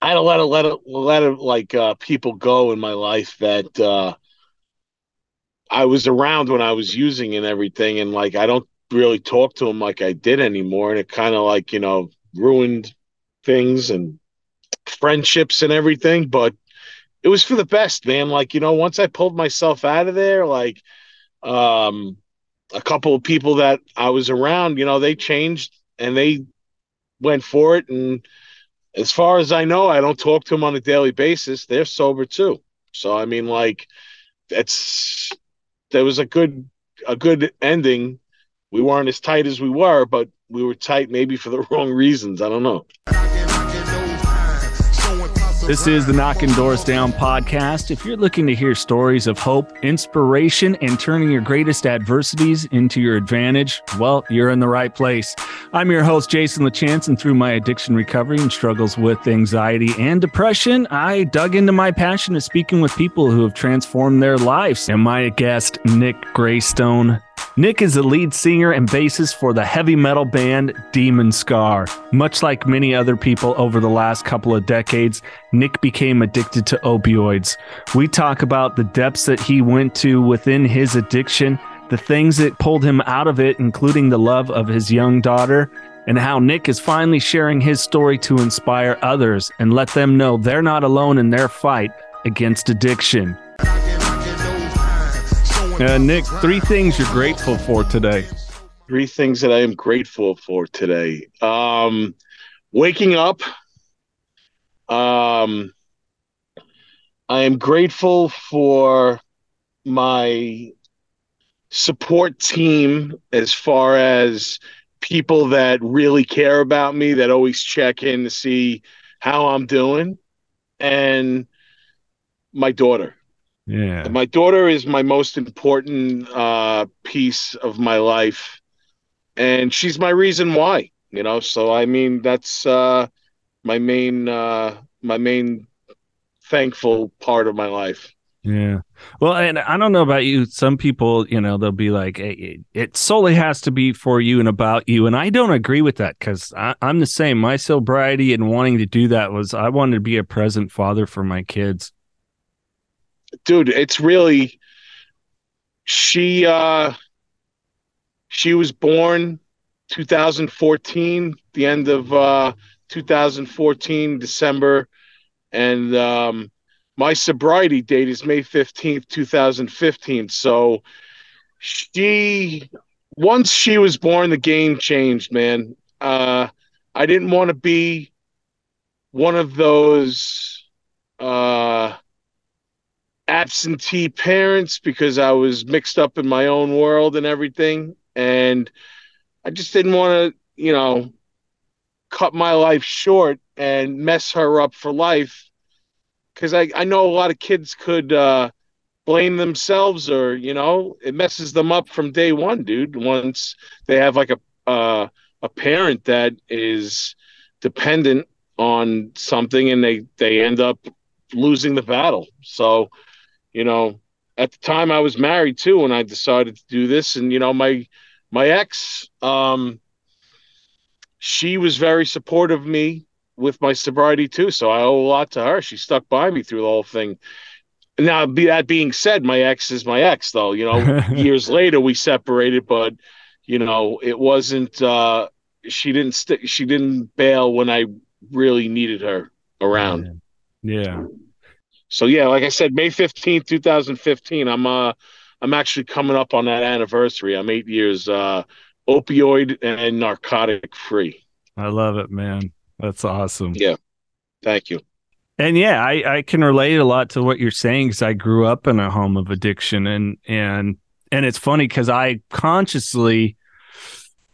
I had a lot of let a lot of like uh, people go in my life that uh, I was around when I was using and everything, and like I don't really talk to them like I did anymore, and it kind of like you know ruined things and friendships and everything. But it was for the best, man. Like you know, once I pulled myself out of there, like um, a couple of people that I was around, you know, they changed and they went for it and as far as I know, I don't talk to them on a daily basis. They're sober too. So I mean, like, that's there was a good a good ending. We weren't as tight as we were, but we were tight maybe for the wrong reasons. I don't know. This is the Knocking Doors Down podcast. If you're looking to hear stories of hope, inspiration, and turning your greatest adversities into your advantage, well, you're in the right place. I'm your host, Jason LaChance, and through my addiction recovery and struggles with anxiety and depression, I dug into my passion of speaking with people who have transformed their lives. And my guest, Nick Graystone, Nick is the lead singer and bassist for the heavy metal band Demon Scar. Much like many other people over the last couple of decades, Nick became addicted to opioids. We talk about the depths that he went to within his addiction, the things that pulled him out of it, including the love of his young daughter, and how Nick is finally sharing his story to inspire others and let them know they're not alone in their fight against addiction. Uh, Nick, three things you're grateful for today. Three things that I am grateful for today. Um, waking up. Um, I am grateful for my support team as far as people that really care about me, that always check in to see how I'm doing, and my daughter. Yeah. My daughter is my most important uh, piece of my life, and she's my reason why. You know, so I mean that's uh, my main uh, my main thankful part of my life. Yeah. Well, and I don't know about you. Some people, you know, they'll be like, hey, it solely has to be for you and about you. And I don't agree with that because I'm the same. My sobriety and wanting to do that was I wanted to be a present father for my kids dude, it's really she uh she was born 2014, the end of uh 2014, December, and um my sobriety date is May 15th, 2015. So she once she was born, the game changed, man. Uh I didn't want to be one of those uh absentee parents because I was mixed up in my own world and everything. And I just didn't want to, you know, cut my life short and mess her up for life. Because I, I know a lot of kids could uh, blame themselves or, you know, it messes them up from day one, dude. Once they have like a, uh, a parent that is dependent on something and they, they end up losing the battle. So, you know, at the time I was married too when I decided to do this. And, you know, my my ex, um, she was very supportive of me with my sobriety too. So I owe a lot to her. She stuck by me through the whole thing. Now, be that being said, my ex is my ex, though. You know, years later we separated, but you know, it wasn't. uh She didn't stick. She didn't bail when I really needed her around. Yeah so yeah, like I said, May fifteenth, two thousand fifteen. I'm uh, I'm actually coming up on that anniversary. I'm eight years uh, opioid and narcotic free. I love it, man. That's awesome. Yeah, thank you. And yeah, I, I can relate a lot to what you're saying because I grew up in a home of addiction, and and and it's funny because I consciously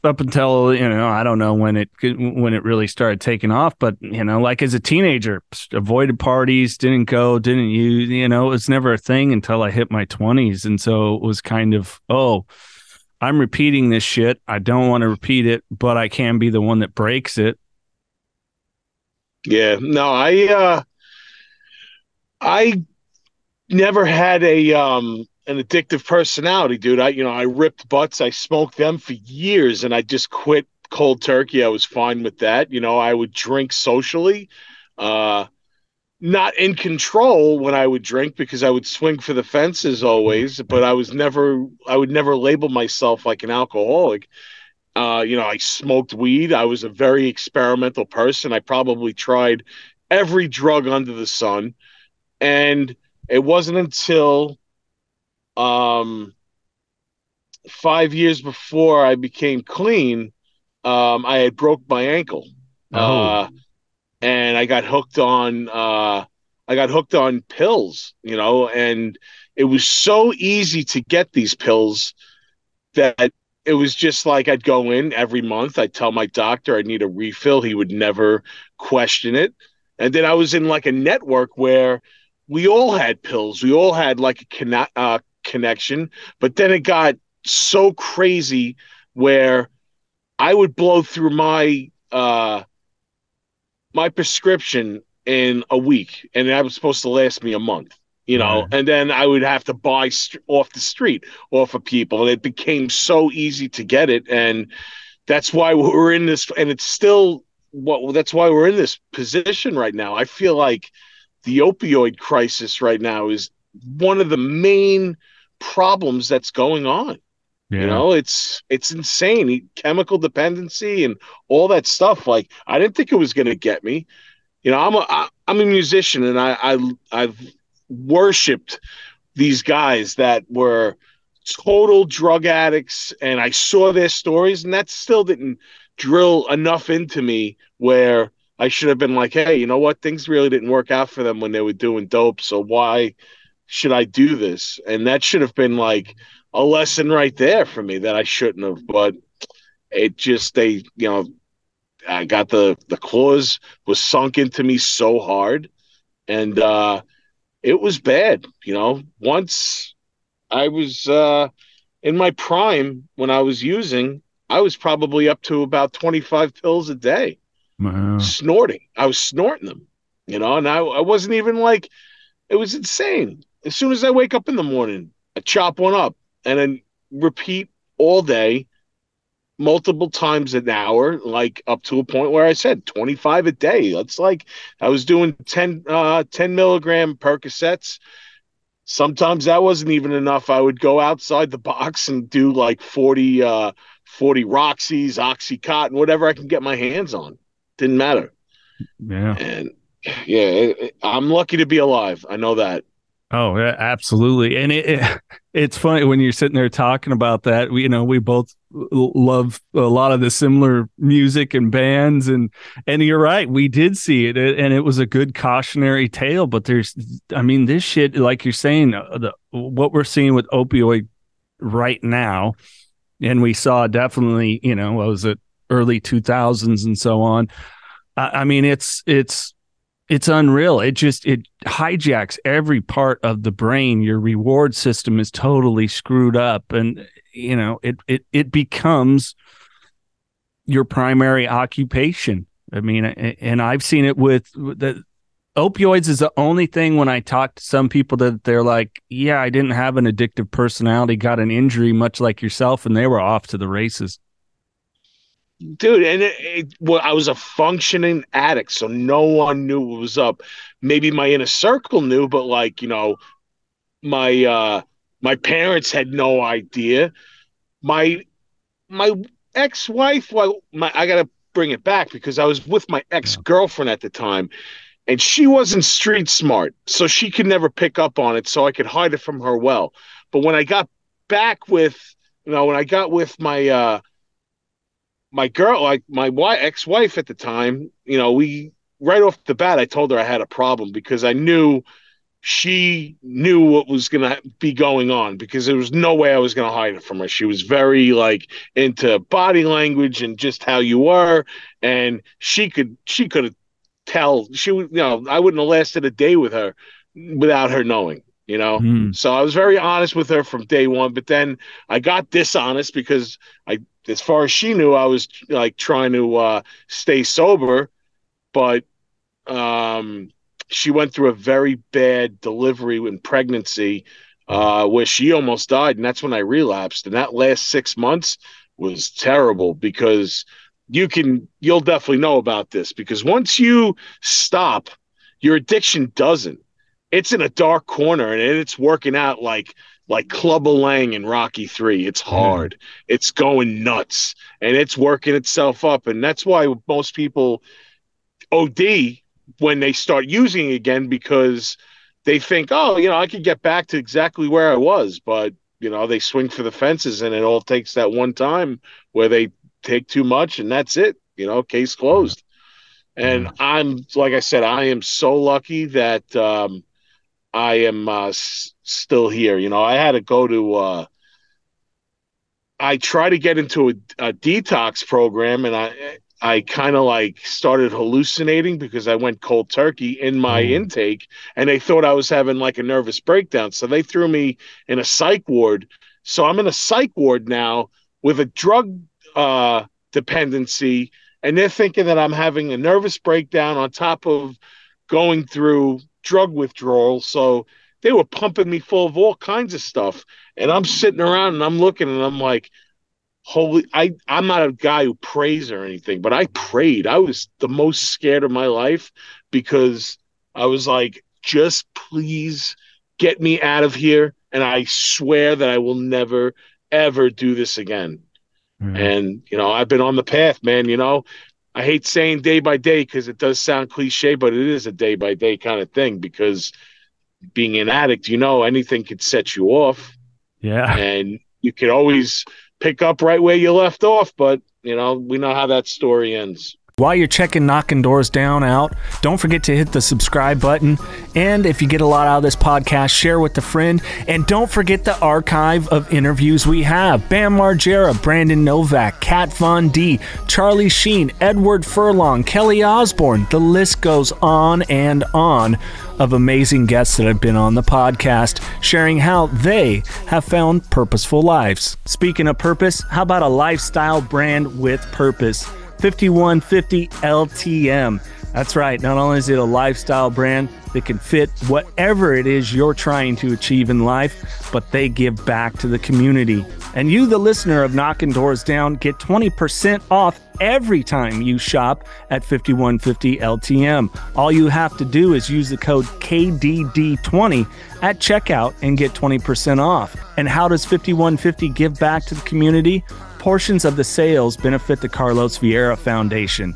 up until you know I don't know when it when it really started taking off, but you know, like as a teenager, avoided parties, didn't go, didn't use, you know, it was never a thing until I hit my twenties, and so it was kind of oh, I'm repeating this shit. I don't want to repeat it, but I can be the one that breaks it. Yeah, no, I uh I never had a um an addictive personality, dude. I, you know, I ripped butts. I smoked them for years, and I just quit cold turkey. I was fine with that. You know, I would drink socially, uh, not in control when I would drink because I would swing for the fences always. But I was never, I would never label myself like an alcoholic. Uh, you know, I smoked weed. I was a very experimental person. I probably tried every drug under the sun, and it wasn't until um, five years before I became clean, um, I had broke my ankle. Oh. Uh, and I got hooked on uh, I got hooked on pills, you know, and it was so easy to get these pills that it was just like I'd go in every month. I'd tell my doctor I need a refill. He would never question it. And then I was in like a network where we all had pills. We all had like a uh, connection. But then it got so crazy where I would blow through my uh, my prescription in a week, and that was supposed to last me a month. You know, and then I would have to buy st- off the street, off of people. And it became so easy to get it, and that's why we're in this. And it's still what well, that's why we're in this position right now. I feel like the opioid crisis right now is one of the main problems that's going on. Yeah. You know, it's it's insane. Chemical dependency and all that stuff. Like I didn't think it was going to get me. You know, I'm a I, I'm a musician and I I I've worshipped these guys that were total drug addicts and I saw their stories and that still didn't drill enough into me where I should have been like, hey, you know what? Things really didn't work out for them when they were doing dope. So why should I do this? And that should have been like a lesson right there for me that I shouldn't have. But it just they, you know, I got the the claws was sunk into me so hard, and uh, it was bad. You know, once I was uh, in my prime when I was using, I was probably up to about twenty five pills a day, wow. snorting. I was snorting them. You know, and I, I wasn't even like it was insane as soon as I wake up in the morning, I chop one up and then repeat all day, multiple times an hour, like up to a point where I said 25 a day. That's like I was doing 10, uh, 10 milligram Percocets. Sometimes that wasn't even enough. I would go outside the box and do like 40, uh, 40 Roxy's, Oxycontin, whatever I can get my hands on. Didn't matter. Yeah. And yeah, it, it, I'm lucky to be alive. I know that. Oh, yeah, absolutely. And it, it, it's funny when you're sitting there talking about that. We, you know, we both love a lot of the similar music and bands, and and you're right, we did see it, and it was a good cautionary tale. But there's, I mean, this shit, like you're saying, uh, the what we're seeing with opioid right now, and we saw definitely, you know, was it early 2000s and so on. I, I mean, it's it's it's unreal. It just it hijacks every part of the brain. Your reward system is totally screwed up, and you know it it it becomes your primary occupation. I mean, and I've seen it with the opioids is the only thing when I talk to some people that they're like, yeah, I didn't have an addictive personality, got an injury, much like yourself, and they were off to the races dude and it, it, well, i was a functioning addict so no one knew what was up. Maybe my inner circle knew but like you know my uh my parents had no idea. My my ex-wife well my i gotta bring it back because i was with my ex-girlfriend at the time and she wasn't street smart so she could never pick up on it so i could hide it from her well. But when i got back with you know when i got with my uh my girl, like my ex wife at the time, you know, we right off the bat, I told her I had a problem because I knew she knew what was going to be going on because there was no way I was going to hide it from her. She was very like into body language and just how you were, and she could she could tell she would you know I wouldn't have lasted a day with her without her knowing. You know, mm. so I was very honest with her from day one, but then I got dishonest because I, as far as she knew, I was like trying to uh, stay sober, but um, she went through a very bad delivery in pregnancy uh, where she almost died. And that's when I relapsed. And that last six months was terrible because you can, you'll definitely know about this because once you stop, your addiction doesn't. It's in a dark corner and it's working out like like Clubber Lang in Rocky Three. It's hard. Mm. It's going nuts, and it's working itself up. And that's why most people OD when they start using again because they think, oh, you know, I could get back to exactly where I was, but you know, they swing for the fences, and it all takes that one time where they take too much, and that's it. You know, case closed. And. I'm like I said, I am so lucky that um, I am uh, s- still here. You know, I had to go to. Uh, I try to get into a, a detox program, and I I kind of like started hallucinating because I went cold turkey in my mm. intake and they thought I was having like a nervous breakdown. So they threw me in a psych ward. So I'm in a psych ward now with a drug uh, dependency. And they're thinking that I'm having a nervous breakdown on top of going through drug withdrawal. So they were pumping me full of all kinds of stuff. And I'm sitting around and I'm looking and I'm like, holy i i'm not a guy who prays or anything but i prayed i was the most scared of my life because i was like just please get me out of here and i swear that i will never ever do this again mm. and you know i've been on the path man you know i hate saying day by day because it does sound cliche but it is a day by day kind of thing because being an addict you know anything could set you off yeah and you could always pick up right where you left off. But, you know, we know how that story ends. While you're checking Knocking Doors Down out, don't forget to hit the subscribe button. And if you get a lot out of this podcast, share with a friend. And don't forget the archive of interviews we have Bam Margera, Brandon Novak, Kat Von D, Charlie Sheen, Edward Furlong, Kelly Osbourne. The list goes on and on of amazing guests that have been on the podcast, sharing how they have found purposeful lives. Speaking of purpose, how about a lifestyle brand with purpose? 5150 LTM. That's right. Not only is it a lifestyle brand that can fit whatever it is you're trying to achieve in life, but they give back to the community. And you, the listener of Knocking Doors Down, get 20% off every time you shop at 5150 LTM. All you have to do is use the code KDD20 at checkout and get 20% off. And how does 5150 give back to the community? Portions of the sales benefit the Carlos Vieira Foundation.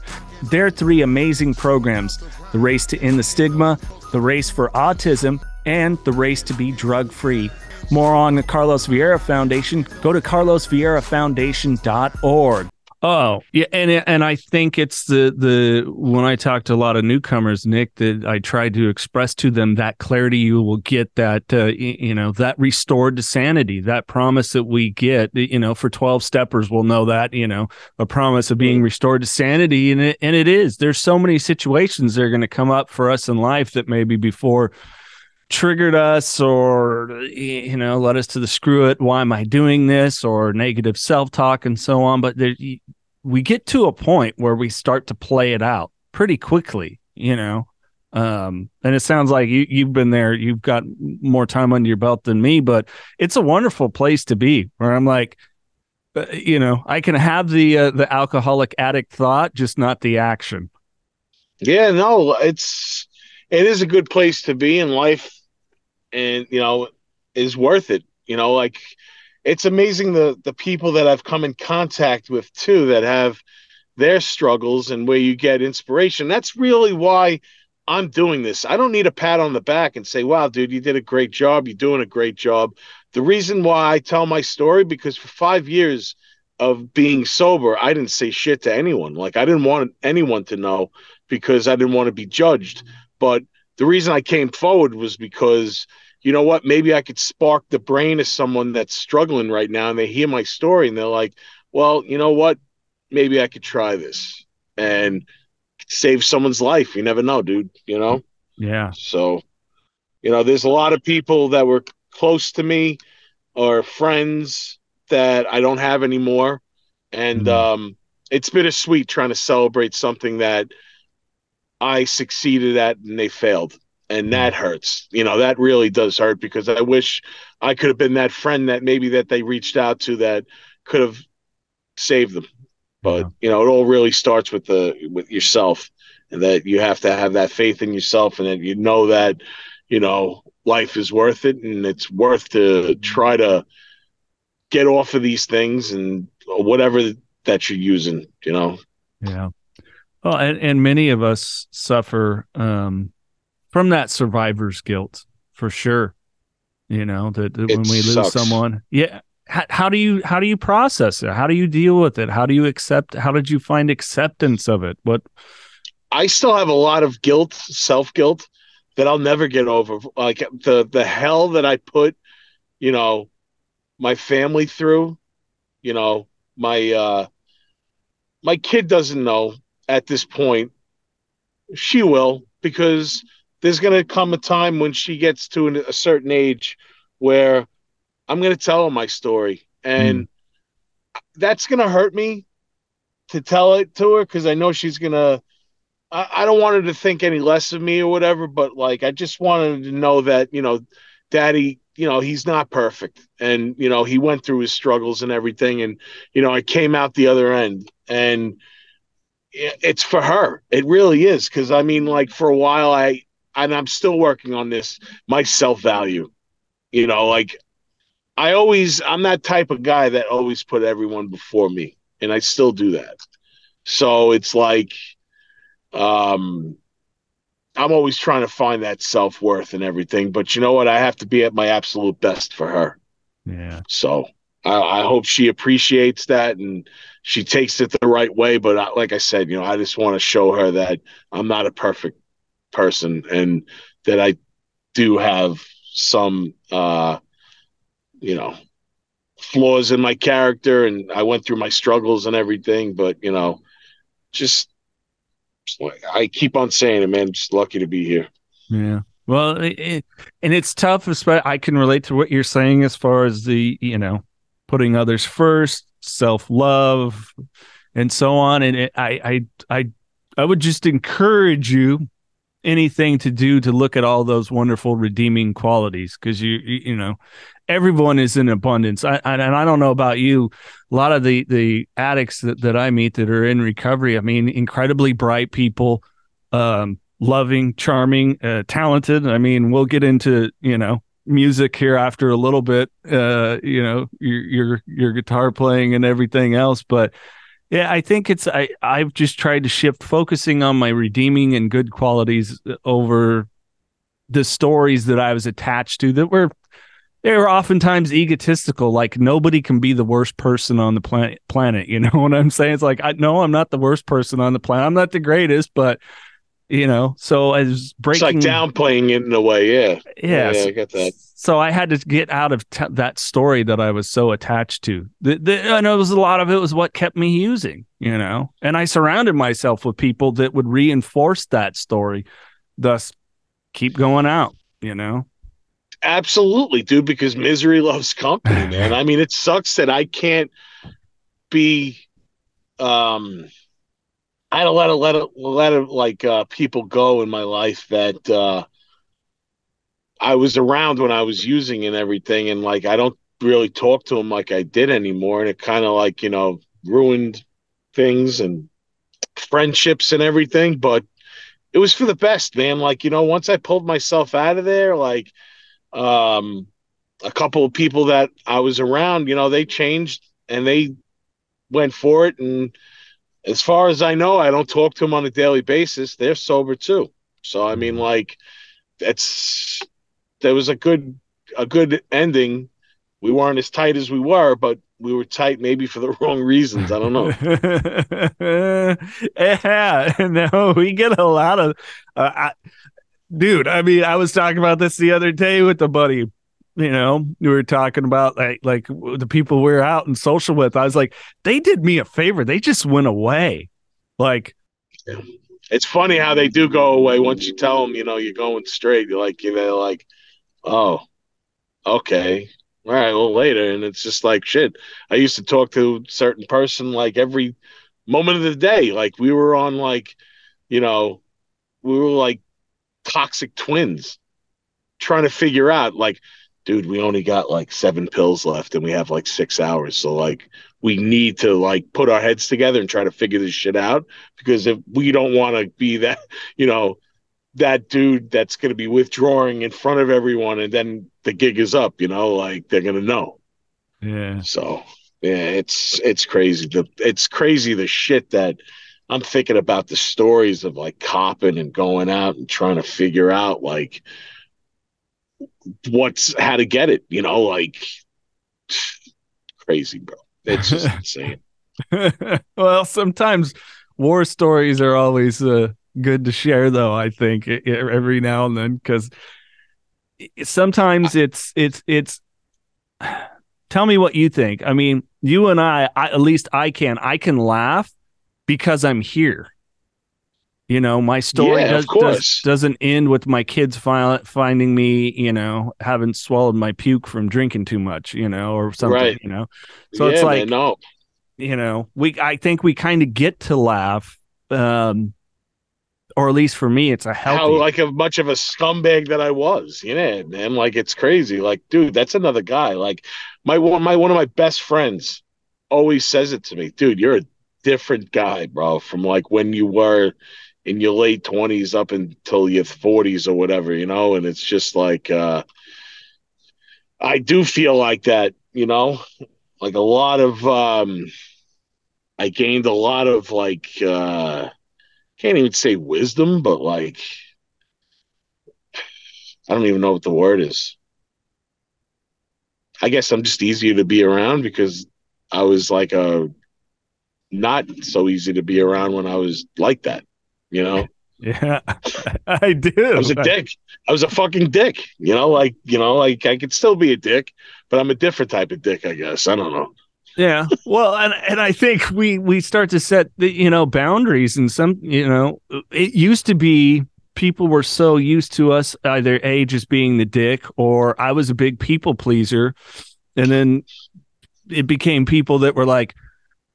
Their three amazing programs the Race to End the Stigma, the Race for Autism, and the Race to Be Drug Free. More on the Carlos Vieira Foundation, go to carlosvieirafoundation.org. Oh, yeah, and and I think it's the the when I talk to a lot of newcomers, Nick, that I try to express to them that clarity you will get that uh, you know that restored to sanity, that promise that we get, you know, for twelve steppers, we'll know that you know a promise of being restored to sanity, and it and it is. There's so many situations that are going to come up for us in life that maybe before triggered us or you know led us to the screw it why am i doing this? Or negative self-talk and so on. But there, we get to a point where we start to play it out pretty quickly you know? Um and it sounds like you you've been there you've got more time under your belt than me but it's a wonderful place to be where i'm like uh, you know i can have the uh, the alcoholic addict thought just not the action. Yeah no it's it is a good place to be in life and you know is worth it you know like it's amazing the the people that i've come in contact with too that have their struggles and where you get inspiration. That's really why i'm doing this. I don't need a pat on the back and say wow dude you did a great job. You're doing a great job. The reason why i tell my story because for five years of being sober i didn't say shit to anyone. Like i didn't want anyone to know because i didn't want to be judged. But the reason I came forward was because you know what? Maybe I could spark the brain of someone that's struggling right now and they hear my story and they're like, well, you know what? Maybe I could try this and save someone's life. You never know, dude, you know? Yeah. So, you know, there's a lot of people that were close to me or friends that I don't have anymore. And mm-hmm. um, it's bittersweet trying to celebrate something that I succeeded at and they failed. And hmm. that hurts. You know that really does hurt because i wish i could have been that friend that maybe that they reached out to that could have saved them. But yeah. you know it all really starts with the with yourself and that you have to have that faith in yourself and that you know that you know life is worth it and it's worth to try to get off of these things and whatever that you're using you know? Yeah well and, and many of us suffer um from that survivor's guilt for sure. You know that, that when we sucks. lose someone, yeah. How, how, do you how do you process it? How do you deal with it? How do you accept? How did you find acceptance of it? What? I still have a lot of guilt, self guilt that I'll never get over. Like the the hell that I put, you know, my family through. You know, my uh my kid doesn't know at this point. She will because there's going to come a time when she gets to an, a certain age where I'm going to tell her my story. And mm. that's going to hurt me to tell it to her because I know she's going to. I don't want her to think any less of me or whatever, but like I just wanted to know that, you know, daddy, you know, he's not perfect. And, you know, he went through his struggles and everything. And, you know, I came out the other end. And it's for her. It really is. Cause I mean, like for a while I and I'm still working on this, my self value. You know, like I always, I'm that type of guy that always put everyone before me, and I still do that. So it's like, um, I'm always trying to find that self worth and everything. But you know what? I have to be at my absolute best for her. Yeah. So I, I hope she appreciates that and she takes it the right way. But I, like I said, you know, I just want to show her that I'm not a perfect person and that I do have some uh you know flaws in my character and I went through my struggles and everything but you know just, I keep on saying it man just lucky to be here yeah well it, and it's tough I can relate to what you're saying as far as the you know putting others first self-love and so on. And it, I I I I would just encourage you anything to do to look at all those wonderful redeeming qualities because you, you, you know everyone is in abundance. I, I, and i don't know about you. A lot of the the addicts that, that i meet that are in recovery i mean incredibly bright people um loving charming uh, talented. I mean we'll get into you know music here after a little bit uh you know your your your guitar playing and everything else but yeah, I think it's I I've just tried to shift focusing on my redeeming and good qualities over the stories that I was attached to that were they were oftentimes egotistical like nobody can be the worst person on the planet planet you know what i'm saying? It's like i know i'm not the worst person on the planet. I'm not the greatest but you know? So as breaking it's like downplaying it in a way yeah. Yeah, yeah i get that. so i had to get out of t- that story that i was so attached to. The, the, i know it was a lot of it was what kept me using you know? And i surrounded myself with people that would reinforce that story thus keep going out you know? Absolutely dude because misery loves company man. I mean it sucks that i can't be um I had a lot of let a lot of like uh, people go in my life that uh, I was around when I was using and everything, and like I don't really talk to them like I did anymore, and it kind of like you know ruined things and friendships and everything. But it was for the best, man. Like you know, once I pulled myself out of there, like um, a couple of people that I was around, you know, they changed and they went for it and as far as I know, I don't talk to them on a daily basis. They're sober too. So I mean, like, that's there was a good a good ending. We weren't as tight as we were, but we were tight maybe for the wrong reasons. I don't know. yeah, no, we get a lot of. Uh, I, dude, I mean, I was talking about this the other day with a buddy. You know, we were talking about like like the people we are out and social with. I was like, they did me a favor. They just went away. Like, it's funny how they do go away once you tell them, you know, you're going straight. You're like, you know, like, oh, okay, all right, well, later, and it's just like shit. I used to talk to a certain person like every moment of the day. Like we were on like, you know, we were like toxic twins trying to figure out like dude we only got like seven pills left and we have like six hours. So like we need to like put our heads together and try to figure this shit out because if we don't want to be that you know that dude that's going to be withdrawing in front of everyone and then the gig is up you know like they're going to know. Yeah. So yeah it's it's crazy. The it's crazy the shit that I'm thinking about the stories of like copping and going out and trying to figure out like what's how to get it, you know, like crazy, bro. It's just insane. well, sometimes war stories are always uh, good to share, though. I think every now and then because sometimes it's it's it's. Tell me what you think. I mean, you and I, I at least I can. I can laugh because I'm here. You know, my story yeah, does, does, doesn't end with my kids fi- finding me, you know, having swallowed my puke from drinking too much, you know, or something, right. you know. So yeah, it's like, man, no. you know, we I think we kind of get to laugh, um, or at least for me, it's a healthy. How like a much of a scumbag that I was, you know, man. Like it's crazy. Like, dude, that's another guy. Like my one, my one of my best friends always says it to me, dude. You're a different guy, bro, from like when you were in your late 20s up until your 40s or whatever, you know? And it's just like, uh, I do feel like that, you know, like a lot of, um, I gained a lot of like, uh, can't even say wisdom, but like, I don't even know what the word is. I guess I'm just easier to be around because I was like a not so easy to be around when I was like that, you know? Yeah, I do. I was a dick. I was a fucking dick, you know, like, you know, like I could still be a dick, but I'm a different type of dick, I guess. I don't know. Yeah. Well, and and I think we we start to set the, you know, boundaries and some, you know, it used to be people were so used to us either a just being the dick or I was a big people pleaser and then it became people that were like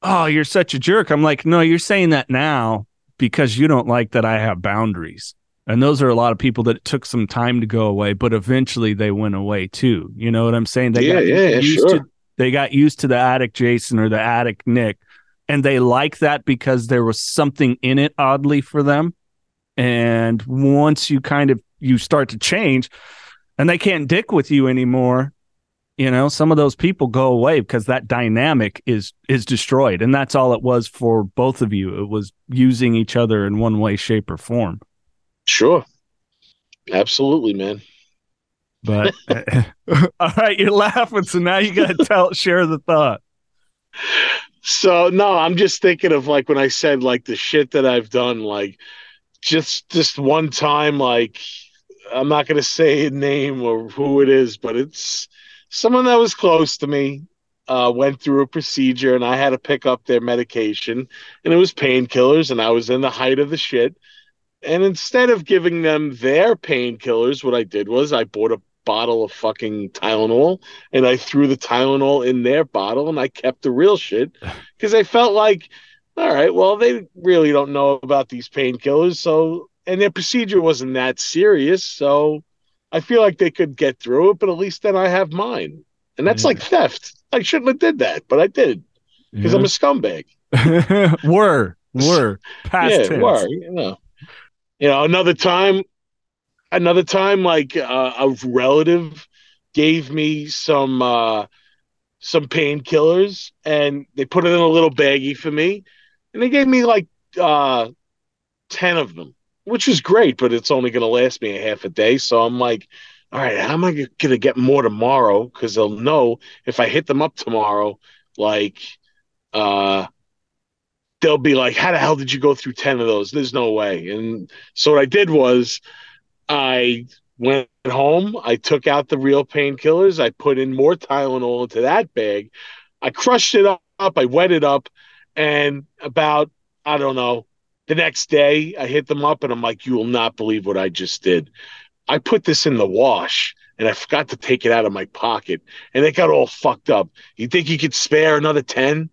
oh, you're such a jerk. I'm like, no, you're saying that now because you don't like that I have boundaries. And those are a lot of people that took some time to go away, but eventually they went away too. You know what I'm saying? They yeah, got yeah, used sure. to they got used to the attic Jason or the attic Nick. And they like that because there was something in it oddly for them. And once you kind of you start to change and they can't dick with you anymore, you know some of those people go away because that dynamic is is destroyed. And that's all it was for both of you. It was using each other in one way shape or form. Sure. Absolutely man. But all right you're laughing. So now you gotta tell share the thought. So no i'm just thinking of like when i said like the shit that i've done like just just one time like i'm not gonna say a name or who it is but it's someone that was close to me uh, went through a procedure and I had to pick up their medication and it was painkillers and I was in the height of the shit. And instead of giving them their painkillers, what I did was I bought a bottle of fucking Tylenol and I threw the Tylenol in their bottle and I kept the real shit because I felt like, all right, well, they really don't know about these painkillers. So, and their procedure wasn't that serious. So, I feel like they could get through it, but at least then I have mine. And that's yeah. like theft. I shouldn't have did that, but I did because yeah. I'm a scumbag. were were past yeah, tense. were you know. You know, another time, another time, like uh, a relative gave me some uh, some painkillers, and they put it in a little baggie for me, and they gave me like uh, ten of them which is great, but it's only going to last me a half a day. So I'm like, all right, how am I going to get more tomorrow? Because they'll know if I hit them up tomorrow, like, uh, they'll be like, how the hell did you go through 10 of those? There's no way. And so what I did was I went home. I took out the real painkillers. I put in more Tylenol into that bag. I crushed it up. I wet it up. And about, I don't know, the next day I hit them up and I'm like, you will not believe what I just did. I put this in the wash and I forgot to take it out of my pocket and it got all fucked up. You think you could spare another 10?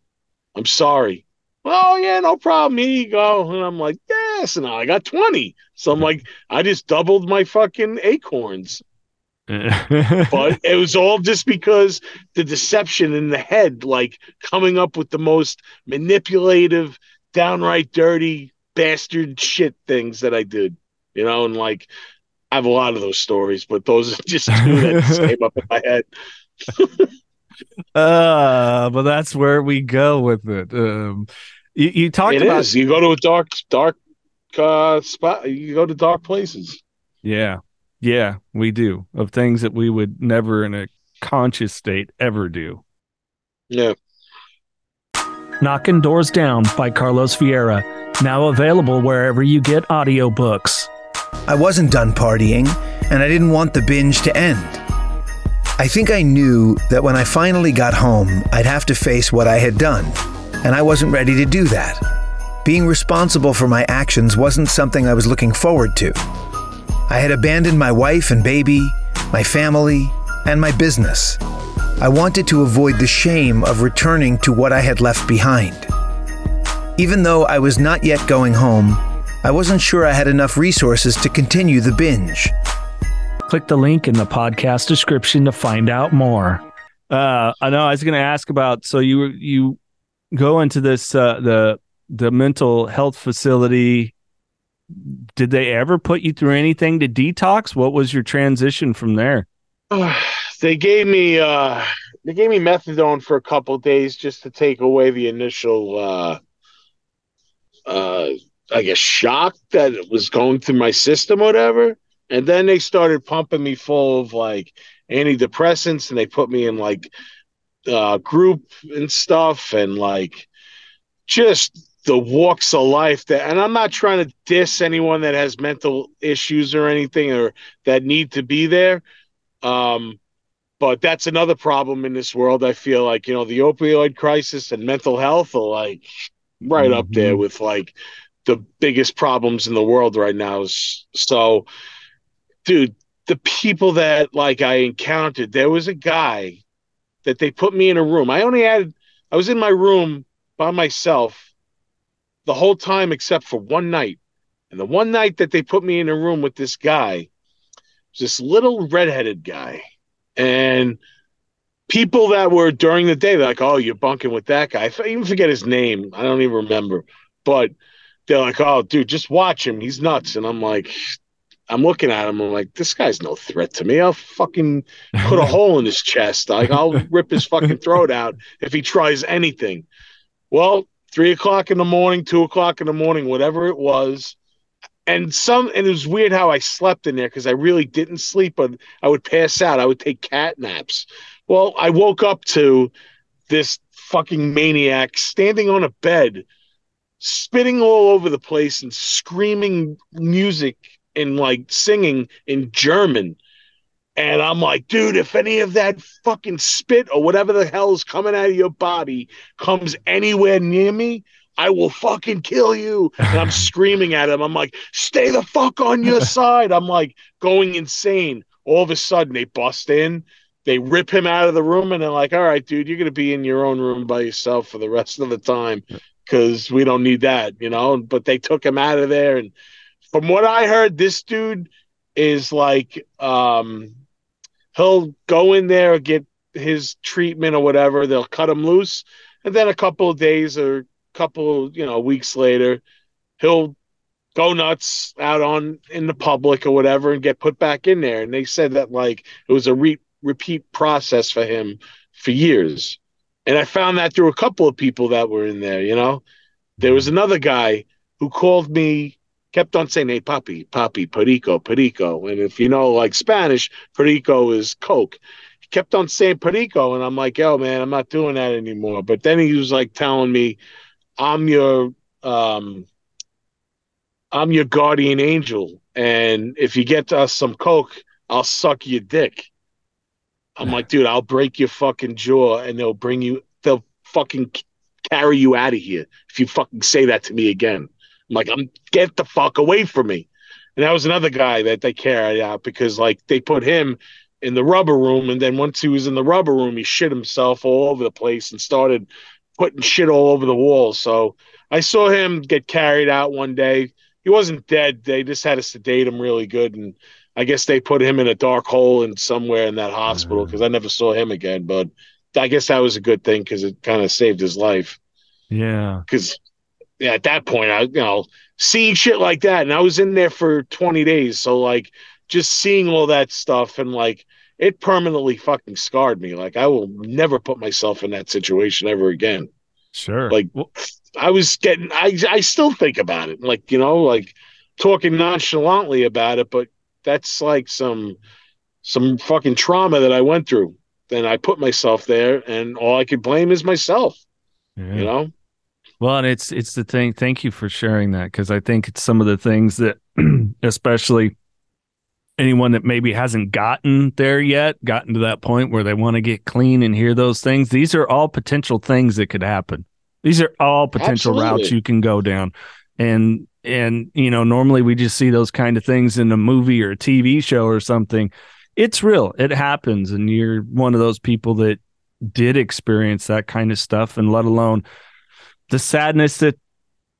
I'm sorry. Oh, yeah, no problem. Here you go. And I'm like, yes. And I got 20. So I'm like, I just doubled my fucking acorns. but it was all just because the deception in the head, like coming up with the most manipulative, downright dirty bastard shit things that I did, you know, and like I have a lot of those stories, but those are just two that just came up in my head. uh, but that's where we go with it. Um, you, you talked it about is. you go to a dark, dark uh, spot. You go to dark places. Yeah, yeah, we do of things that we would never, in a conscious state, ever do. Yeah. Knocking Doors Down by Carlos Vieira, now available wherever you get audiobooks. I wasn't done partying, and I didn't want the binge to end. I think I knew that when I finally got home, I'd have to face what I had done, and I wasn't ready to do that. Being responsible for my actions wasn't something I was looking forward to. I had abandoned my wife and baby, my family, and my business. I wanted to avoid the shame of returning to what I had left behind. Even though I was not yet going home, I wasn't sure I had enough resources to continue the binge. Click the link in the podcast description to find out more. Uh, I know I was going to ask about. So you you go into this uh, the the mental health facility. Did they ever put you through anything to detox? What was your transition from there? they gave me uh, they gave me methadone for a couple days just to take away the initial uh, uh, I guess shock that it was going through my system or whatever. And then they started pumping me full of like antidepressants and they put me in like uh group and stuff and like just the walks of life that and I'm not trying to diss anyone that has mental issues or anything or that need to be there. Um but that's another problem in this world. I feel like, you know, the opioid crisis and mental health are like right mm-hmm. up there with like the biggest problems in the world right now. So, dude, the people that like I encountered, there was a guy that they put me in a room. I only had, I was in my room by myself the whole time except for one night. And the one night that they put me in a room with this guy, this little redheaded guy. And people that were during the day, they're like, oh, you're bunking with that guy. I even forget his name. I don't even remember. But they're like, "Oh, dude, just watch him. He's nuts." And I'm like, I'm looking at him. I'm like, this guy's no threat to me. I'll fucking put a hole in his chest. Like I'll rip his fucking throat out if he tries anything. Well, three o'clock in the morning, two o'clock in the morning, whatever it was. And some, and it was weird how I slept in there because I really didn't sleep, but I would pass out. I would take cat naps. Well, I woke up to this fucking maniac standing on a bed spitting all over the place and screaming music and like singing in German. And I'm like, dude, if any of that fucking spit or whatever the hell is coming out of your body comes anywhere near me, I will fucking kill you. And I'm screaming at him. I'm like, stay the fuck on your side. I'm like going insane. All of a sudden, they bust in, they rip him out of the room, and they're like, all right, dude, you're going to be in your own room by yourself for the rest of the time because we don't need that, you know. But they took him out of there, and from what I heard, this dude is like, um, he'll go in there get his treatment or whatever. They'll cut him loose, and then a couple of days or couple, you know, weeks later, he'll go nuts out on in the public or whatever and get put back in there. And they said that like it was a re- repeat process for him for years. And I found that through a couple of people that were in there, you know. There was another guy who called me, kept on saying, Hey, Papi, Papi, Perico, Perico. And if you know like Spanish, Perico is Coke. He kept on saying Perico. And I'm like, Yo, man, I'm not doing that anymore. But then he was like telling me, I'm your um I'm your guardian angel, and if you get us some coke, I'll suck your dick. I'm like, dude, I'll break your fucking jaw, and they'll bring you. They'll fucking carry you out of here if you fucking say that to me again. I'm like, I'm get the fuck away from me. And that was another guy that they carried out because like they put him in the rubber room, and then once he was in the rubber room, he shit himself all over the place and started putting shit all over the walls. So I saw him get carried out one day. He wasn't dead. They just had to sedate him really good, and I guess they put him in a dark hole and somewhere in that hospital because mm. I never saw him again. But I guess that was a good thing because it kind of saved his life. Yeah. Because yeah, at that point, I you know seeing shit like that, and I was in there for twenty days, so like just seeing all that stuff and like it permanently fucking scarred me. Like I will never put myself in that situation ever again. Sure. Like I was getting, I I still think about it. Like you know, like talking nonchalantly about it, but that's like some some fucking trauma that I went through. Then I put myself there, and all I could blame is myself. Yeah. You know. Well, and it's it's the thing. Thank you for sharing that because I think it's some of the things that, especially anyone that maybe hasn't gotten there yet, gotten to that point where they want to get clean and hear those things. These are all potential things that could happen. These are all potential Absolutely. routes you can go down. And and you know, normally we just see those kind of things in a movie or a TV show or something it's real. It happens. And you're one of those people that did experience that kind of stuff, and let alone the sadness that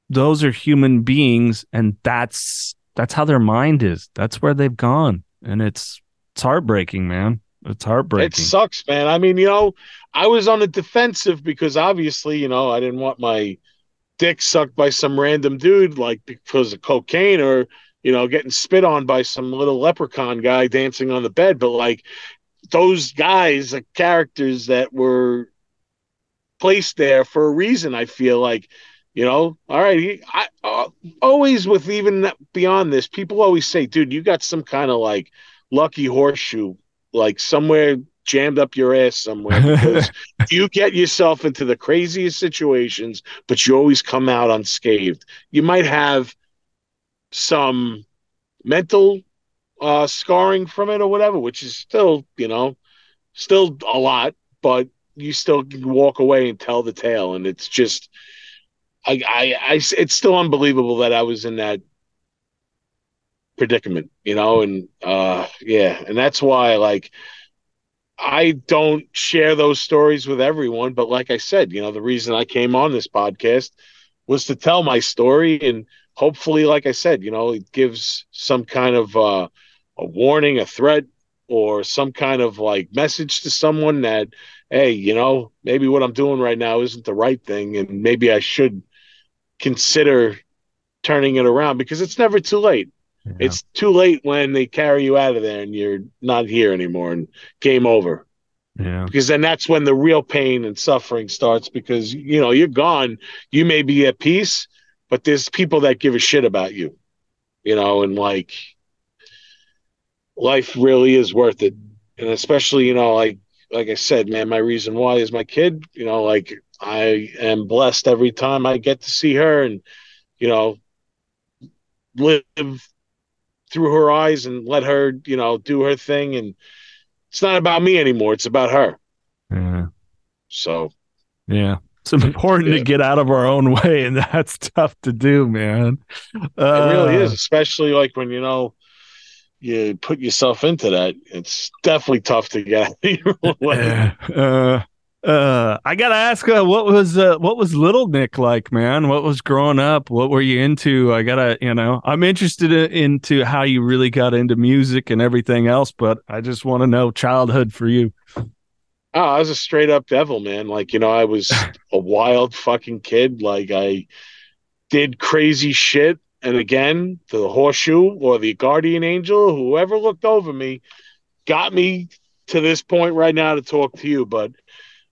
those are human beings and that's that's how their mind is. That's where they've gone. And it's it's heartbreaking, man. It's heartbreaking. It sucks, man. I mean, you know, I was on the defensive because obviously, you know, I didn't want my dick sucked by some random dude like because of cocaine or you know, getting spit on by some little leprechaun guy dancing on the bed. But like those guys are characters that were placed there for a reason. I feel like, you know, all right. I uh, always with even beyond this, people always say, dude, you got some kind of like lucky horseshoe, like somewhere jammed up your ass somewhere because you get yourself into the craziest situations, but you always come out unscathed. You might have some mental uh, scarring from it or whatever, which is still, you know, still a lot, but you still can walk away and tell the tale. And it's just, I, I, I, it's still unbelievable that I was in that predicament, you know, and uh, yeah, and that's why, like, I don't share those stories with everyone, but like I said, you know, the reason I came on this podcast was to tell my story and hopefully, like I said, you know, it gives some kind of uh, a warning, a threat, or some kind of like message to someone that, hey, you know, maybe what I'm doing right now isn't the right thing, and maybe I should consider turning it around because it's never too late. Yeah. It's too late when they carry you out of there and you're not here anymore and game over. Yeah. Because then that's when the real pain and suffering starts because you know you're gone. You may be at peace, but there's people that give a shit about you, you know, and like life really is worth it. And especially, you know, like like I said, man, my reason why is my kid, you know, like I am blessed every time I get to see her and, you know, live through her eyes and let her, you know, do her thing. And it's not about me anymore. It's about her. Yeah. So, yeah. It's important yeah. to get out of our own way, and that's tough to do, man. Uh, it really is, especially like when you know you put yourself into that. It's definitely tough to get out of your own way. Uh, uh, I gotta ask, uh, what was uh, what was Little Nick like, man? What was growing up? What were you into? I gotta, you know, I'm interested in, into how you really got into music and everything else, but I just want to know childhood for you. Oh, I was a straight up devil, man. Like, you know, I was a wild fucking kid. Like, I did crazy shit. And again, the horseshoe or the guardian angel, whoever looked over me, got me to this point right now to talk to you. But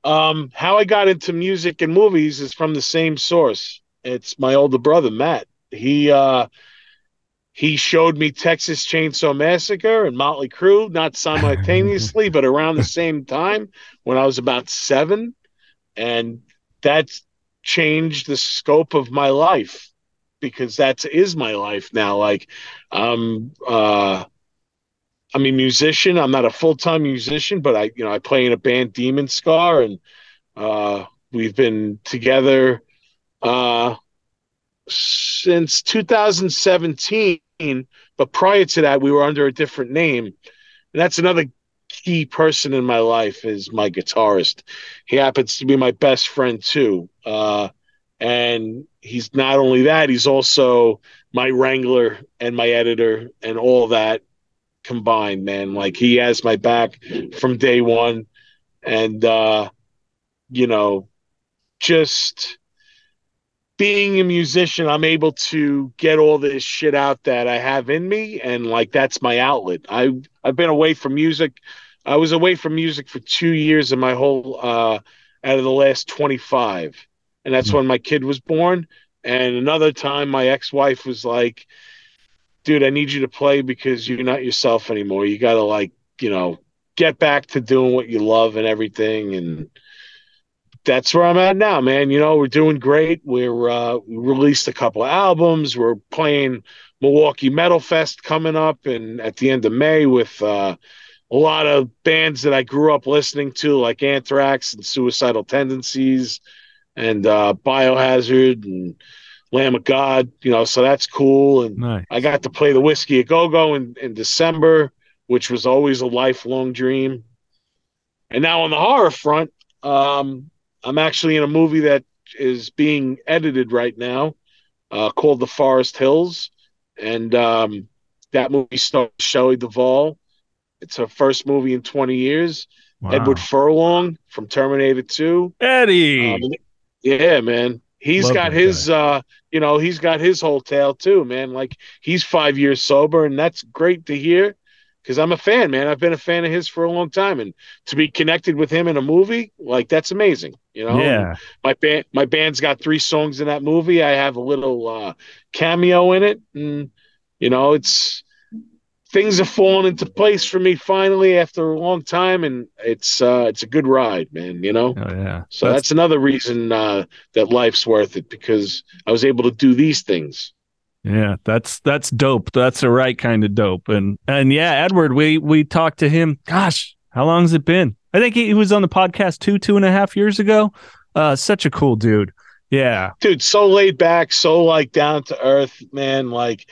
um, how I got into music and movies is from the same source. It's my older brother, Matt. He, uh, he showed me Texas Chainsaw Massacre and Motley Crue, not simultaneously, but around the same time when I was about seven. And that changed the scope of my life. because that is my life now. Like, um, uh, I'm a musician. I'm not a full time musician, but I, you know, I play in a band, Demon Scar, and uh, we've been together uh, since 2017. But prior to that, we were under a different name. And that's another key person in my life is my guitarist. He happens to be my best friend too. Uh, and he's not only that, he's also my wrangler and my editor and all that combined, man. Like he has my back from day one. And uh, you know, just being a musician, I'm able to get all this shit out that I have in me, and like that's my outlet. I I've been away from music. I was away from music for two years of my whole uh, out of the last 25, and that's mm-hmm. when my kid was born. And another time, my ex-wife was like, "Dude, I need you to play because you're not yourself anymore. You got to like, you know, get back to doing what you love and everything." And that's where I'm at now, man. You know, we're doing great. We're uh, we released a couple of albums. We're playing Milwaukee Metal Fest coming up, and at the end of May with uh, a lot of bands that I grew up listening to, like Anthrax and Suicidal Tendencies, and uh, Biohazard and Lamb of God. You know, so that's cool. And nice. I got to play the Whisky a Go Go in, in December, which was always a lifelong dream. And now on the horror front, um, I'm actually in a movie that is being edited right now uh, called The Forest Hills. And um, that movie stars Shelley Duvall. It's her first movie in 20 years. Wow. Edward Furlong from Terminator 2. Eddie. Um, yeah, man. He's Love got his, uh, you know, he's got his whole tale too, man. Like he's five years sober, and that's great to hear because I'm a fan, man. I've been a fan of his for a long time, and to be connected with him in a movie, like that's amazing. You know, yeah. My band, my band's got three songs in that movie. I have a little uh, cameo in it, and you know, it's things have fallen into place for me finally after a long time, and it's uh, it's a good ride, man. You know, oh, yeah. So that's, that's another reason uh, that life's worth it because I was able to do these things. Yeah, that's that's dope. That's the right kind of dope. And and yeah, Edward, we we talked to him. Gosh, how long has it been? I think he, he was on the podcast two two and a half years ago. Uh, such a cool dude. Yeah, dude, so laid back, so like down to earth, man. Like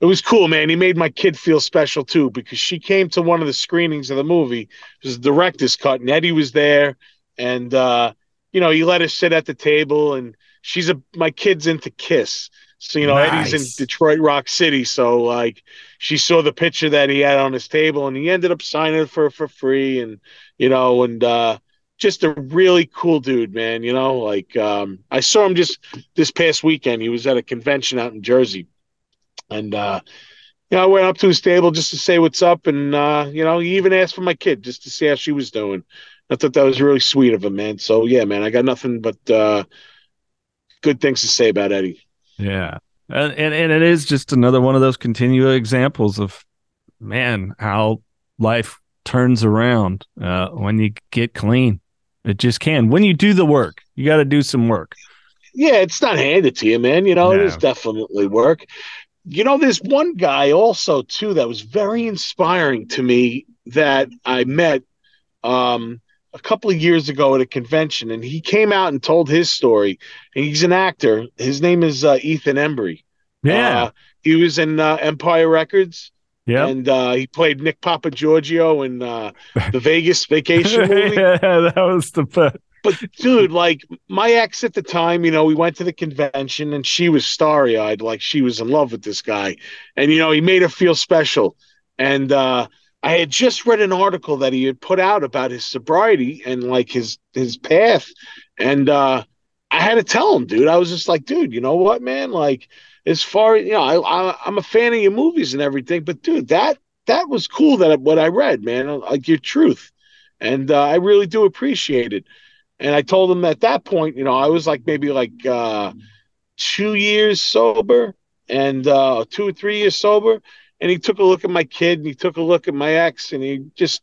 it was cool, man. He made my kid feel special too because she came to one of the screenings of the movie. It was the director's cut, and Eddie was there, and uh, you know he let us sit at the table, and she's a my kid's into Kiss. So you know, nice. Eddie's in Detroit Rock City, so like she saw the picture that he had on his table, and he ended up signing for for free, and you know, and uh, just a really cool dude, man. You know, like um, I saw him just this past weekend. He was at a convention out in Jersey, and uh, you know, I went up to his table just to say what's up, and uh, you know, he even asked for my kid just to see how she was doing. I thought that was really sweet of him, man. So yeah, man, I got nothing but uh, good things to say about Eddie. Yeah. And, and and it is just another one of those continual examples of man how life turns around uh, when you get clean. It just can. When you do the work, you got to do some work. Yeah, it's not handed to you, man. You know, it is definitely work. You know, there's one guy also too that was very inspiring to me that I met. Um, a couple of years ago at a convention, and he came out and told his story. And he's an actor. His name is uh, Ethan Embry. Yeah, uh, he was in uh, Empire Records. Yeah, and uh, he played Nick Papagiorgio in uh, the Vegas Vacation movie. yeah, that was the best. But dude, like my ex at the time, you know, we went to the convention and she was starry eyed, like she was in love with this guy, and you know, he made her feel special. And uh, I had just read an article that he had put out about his sobriety and like his his path, and uh, I had to tell him, dude. I was just like, dude, you know what, man? Like, as far as you know, I, I am a fan of your movies and everything, but dude, that that was cool that what I read, man, like your truth, and uh, I really do appreciate it. And I told him at that point, you know, I was like maybe like uh, two years sober and uh, two or three years sober and he took a look at my kid and he took a look at my ex and he just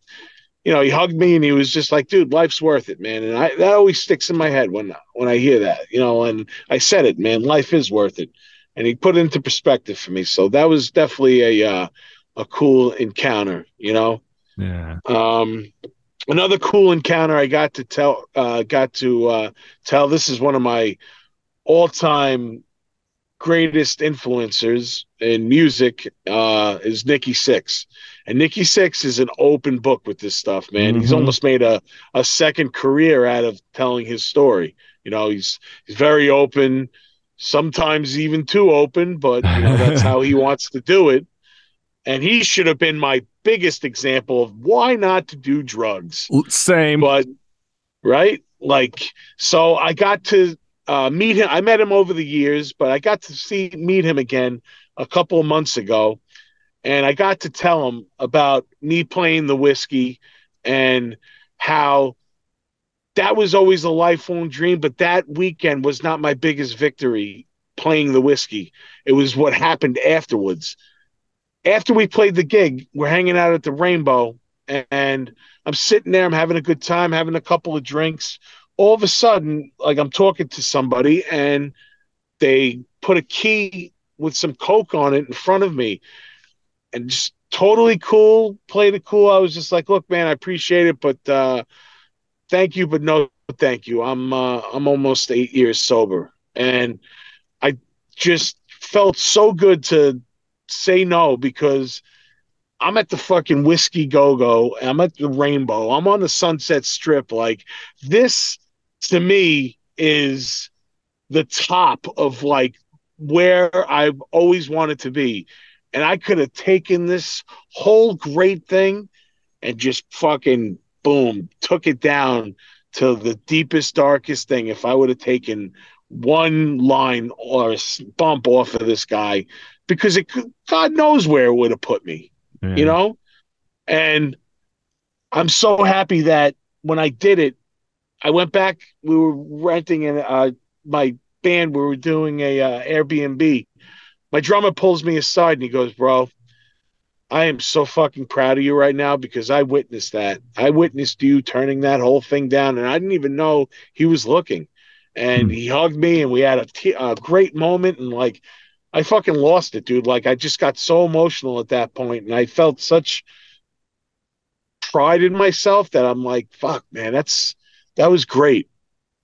you know he hugged me and he was just like dude life's worth it man and I that always sticks in my head when when I hear that you know and I said it man life is worth it and he put it into perspective for me. So that was definitely a uh, a cool encounter, you know. Yeah. Um, another cool encounter I got to tell uh, got to uh, tell. This is one of my all time greatest influencers in music uh, is Nikki Sixx, And Nikki Sixx is an open book with this stuff, man. Mm-hmm. He's almost made a, a second career out of telling his story. You know, he's he's very open, sometimes even too open, but you know, that's how he wants to do it. And he should have been my biggest example of why not to do drugs. Same. But right? Like so I got to uh, meet him. I met him over the years, but I got to see meet him again a couple of months ago, and I got to tell him about me playing the whiskey and how that was always a lifelong dream. But that weekend was not my biggest victory playing the whiskey. It was what happened afterwards. After we played the gig, we're hanging out at the Rainbow, and I'm sitting there. I'm having a good time, having a couple of drinks all of a sudden, like I'm talking to somebody and they put a key with some coke on it in front of me and just totally cool, played it cool. I was just like, look, man, I appreciate it, but uh thank you, but no thank you. I'm uh I'm almost eight years sober. And I just felt so good to say no because I'm at the fucking whiskey go go. I'm at the rainbow. I'm on the Sunset Strip. Like this to me is the top of like where I've always wanted to be. And I could have taken this whole great thing and just fucking boom, took it down to the deepest, darkest thing. If I would have taken one line or bump off of this guy, because it God knows where it would have put me, yeah. you know? And I'm so happy that when I did it, I went back. We were renting in uh, my band. We were doing a uh, Airbnb. My drummer pulls me aside and he goes, "Bro, I am so fucking proud of you right now because I witnessed that. I witnessed you turning that whole thing down, and I didn't even know he was looking." And he hugged me, and we had a, t- a great moment. And like, I fucking lost it, dude. Like, I just got so emotional at that point, and I felt such pride in myself that I'm like, "Fuck, man, that's." that was great.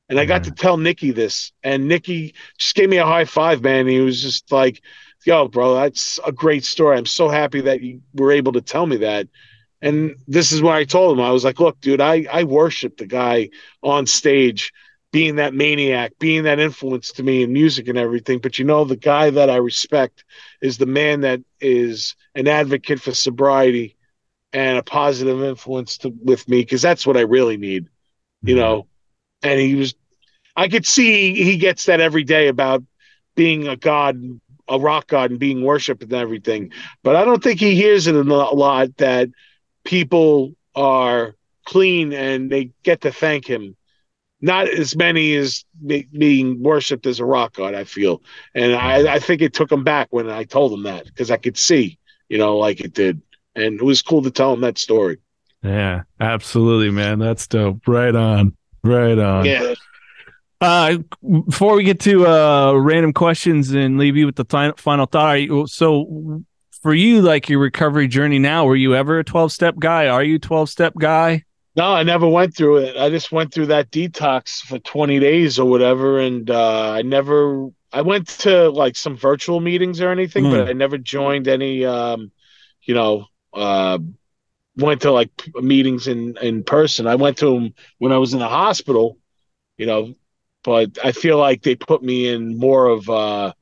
And I got to tell Nikki this, and Nikki just gave me a high five, man. He was just like, yo, bro, that's a great story. I'm so happy that you were able to tell me that. And this is what I told him. I was like, look, dude, I, I worship the guy on stage being that maniac, being that influence to me in music and everything. But you know, the guy that I respect is the man that is an advocate for sobriety and a positive influence to, with me, because that's what I really need you mm-hmm. know, and he was, I could see he gets that every day about being a god, a rock god, and being worshipped and everything. But I don't think he hears it a lot that people are clean and they get to thank him. Not as many as being worshipped as a rock god, I feel. And I, I think it took him back when I told him that because I could see, you know, like it did. And it was cool to tell him that story. Yeah, absolutely, man. That's dope. Right on. Right on. Yeah. Uh, before we get to uh, random questions and leave you with the final, final thought, you, so for you, like your recovery journey now, were you ever a 12 step guy? Are you 12 step guy? No, I never went through it. I just went through that detox for 20 days or whatever. And uh, I never, I went to like some virtual meetings or anything, mm. but I never joined any, um, you know, uh, went to like meetings in in person. I went to them when I was in the hospital, you know, but I feel like they put me in more of uh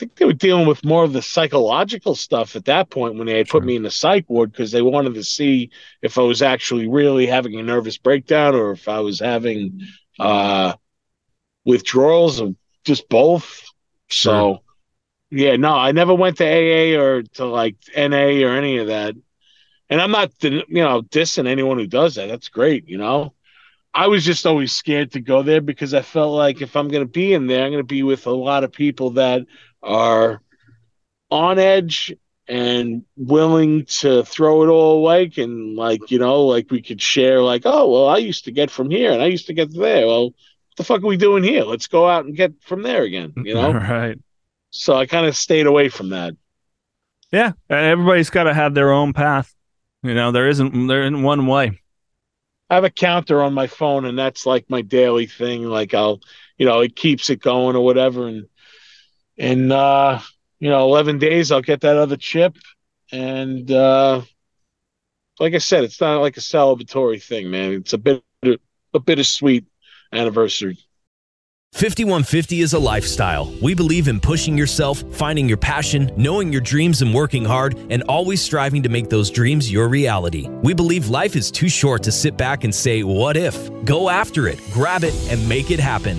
think they were dealing with more of the psychological stuff at that point when they had sure. put me in the psych ward because they wanted to see if I was actually really having a nervous breakdown or if I was having uh withdrawals of just both. Sure. So yeah, no, I never went to AA or to like NA or any of that and I'm not, you know, dissing anyone who does that. That's great, you know. I was just always scared to go there because I felt like if I'm going to be in there, I'm going to be with a lot of people that are on edge and willing to throw it all away and like you know like we could share like oh well i used to get from here and i used to get there well what the fuck are we doing here let's go out and get from there again you know right So I kind of stayed away from that. Yeah, everybody's got to have their own path. You know, there isn't there isn't one way. I have a counter on my phone, and that's like my daily thing. Like I'll, you know, it keeps it going or whatever, and in uh, you know, eleven days I'll get that other chip, and uh, like I said, it's not like a celebratory thing, man. It's a bit a bittersweet anniversary. 5150 is a lifestyle. We believe in pushing yourself, finding your passion, knowing your dreams, and working hard, and always striving to make those dreams your reality. We believe life is too short to sit back and say, What if? Go after it, grab it, and make it happen.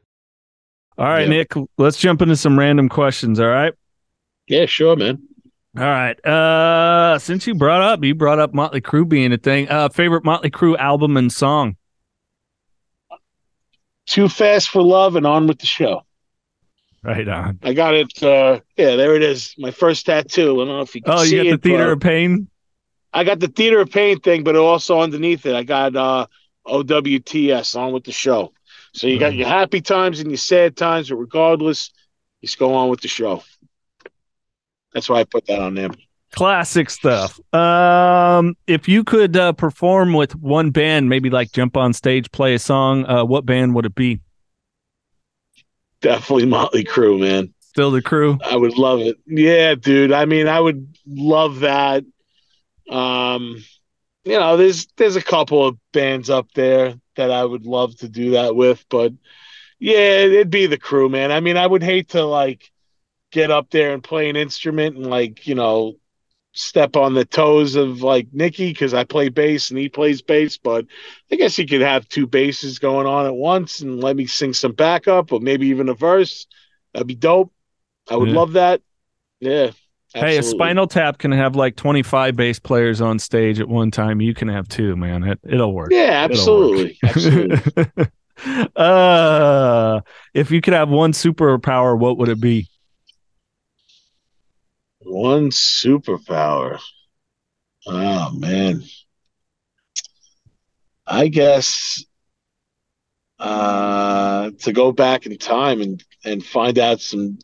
All right, Nick, let's jump into some random questions. All right. Yeah, sure, man. All right. Uh, since you brought up, you brought up Motley Crue being a thing. Uh, favorite Motley Crue album and song? Too Fast for Love and On with the Show. Right on. I got it. Uh, yeah, there it is. My first tattoo. I don't know if you can oh, see you got it, the Theater of Pain? I got the Theater of Pain thing, but also underneath it, I got uh, OWTS, On with the Show. So you got your happy times and your sad times, but regardless, you just go on with the show. That's why I put that on there. Classic stuff. Um, if you could uh, perform with one band, maybe like jump on stage, play a song, uh, what band would it be? Definitely Motley Crue, man. Still the Crue. I would love it. Yeah, dude. I mean, I would love that. Um, you know, there's there's a couple of bands up there that I would love to do that with. But yeah, it'd be the Crue, man. I mean, I would hate to like get up there and play an instrument and like, you know, step on the toes of like Nikki because I play bass and he plays bass, but I guess he could have two basses going on at once and let me sing some backup or maybe even a verse. That'd be dope. I would yeah. love that. Yeah. Absolutely. Hey, a Spinal Tap can have like 25 bass players on stage at one time. You can have two, man. It, it'll work. Yeah, absolutely. Work. absolutely. uh, if you could have one superpower, what would it be? One superpower. Oh, man. I guess uh, to go back in time and, and find out some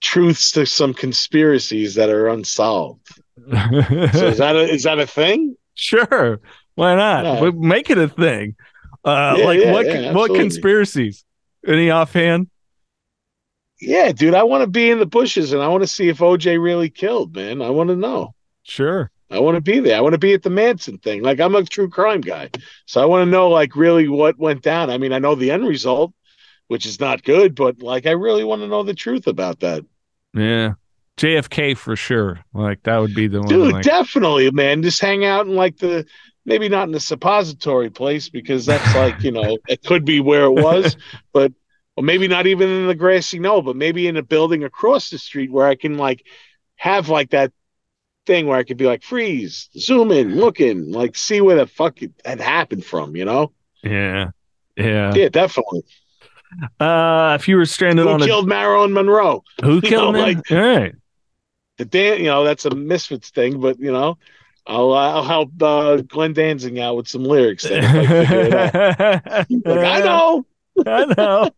truths to some conspiracies that are unsolved. so is that a, is that a thing? Sure. Why not? Yeah. Make it a thing. Uh, yeah, like yeah, what what conspiracies? Any offhand? Yeah, dude, I want to be in the bushes and I want to see if OJ really killed, man. I want to know. Sure. I want to be there. I want to be at the Manson thing. Like I'm a true crime guy. So I want to know like really what went down. I mean, I know the end result, which is not good, but like I really want to know the truth about that. Yeah. JFK for sure. Like that would be the one. Dude, like... definitely, man. Just hang out in like the maybe not in the suppository place because that's like, you know, it could be where it was, but or maybe not even in the grassy knoll, but maybe in a building across the street where I can like have like that thing where I could be like freeze, zoom in, look in, like see where the fuck it had happened from, you know? Yeah. Yeah. Yeah, definitely. Uh, if you were stranded who on killed a... Marilyn Monroe? Who killed him? Like, All right. The Dan, you know, that's a Misfits thing, but you know, I'll I'll help uh, Glenn Danzig out with some lyrics. Then I, like, I know, I know.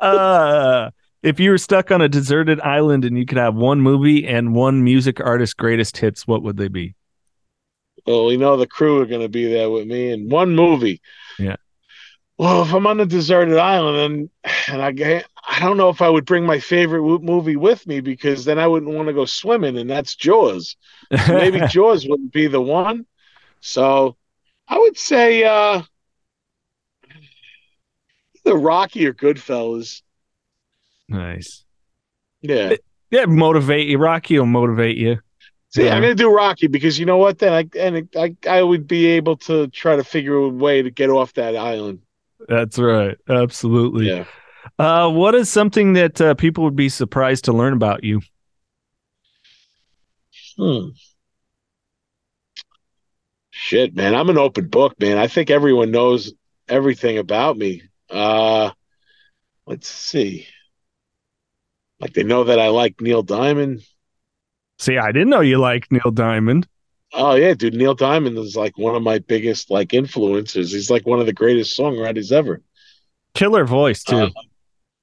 Uh, if you were stuck on a deserted island and you could have one movie and one music artist greatest hits, what would they be? Well, we know the Crue are going to be there with me in one movie. Yeah well, if I'm on a deserted island and, and I I don't know if I would bring my favorite movie with me because then I wouldn't want to go swimming, and that's Jaws. So maybe Jaws wouldn't be the one. So I would say uh, the Rocky or Goodfellas. Nice. Yeah. Yeah, motivate you. Rocky will motivate you. See, yeah. I'm gonna do Rocky because you know what? Then I and I I would be able to try to figure a way to get off that island. That's right. Absolutely. Yeah. Uh, what is something that uh, people would be surprised to learn about you? Hmm. Shit, man, I'm an open book, man. I think everyone knows everything about me. Uh, let's see. Like they know that I like Neil Diamond. See, I didn't know you like Neil Diamond. Oh yeah, dude, Neil Diamond is like one of my biggest like influences. He's like one of the greatest songwriters ever. Killer voice too. Uh,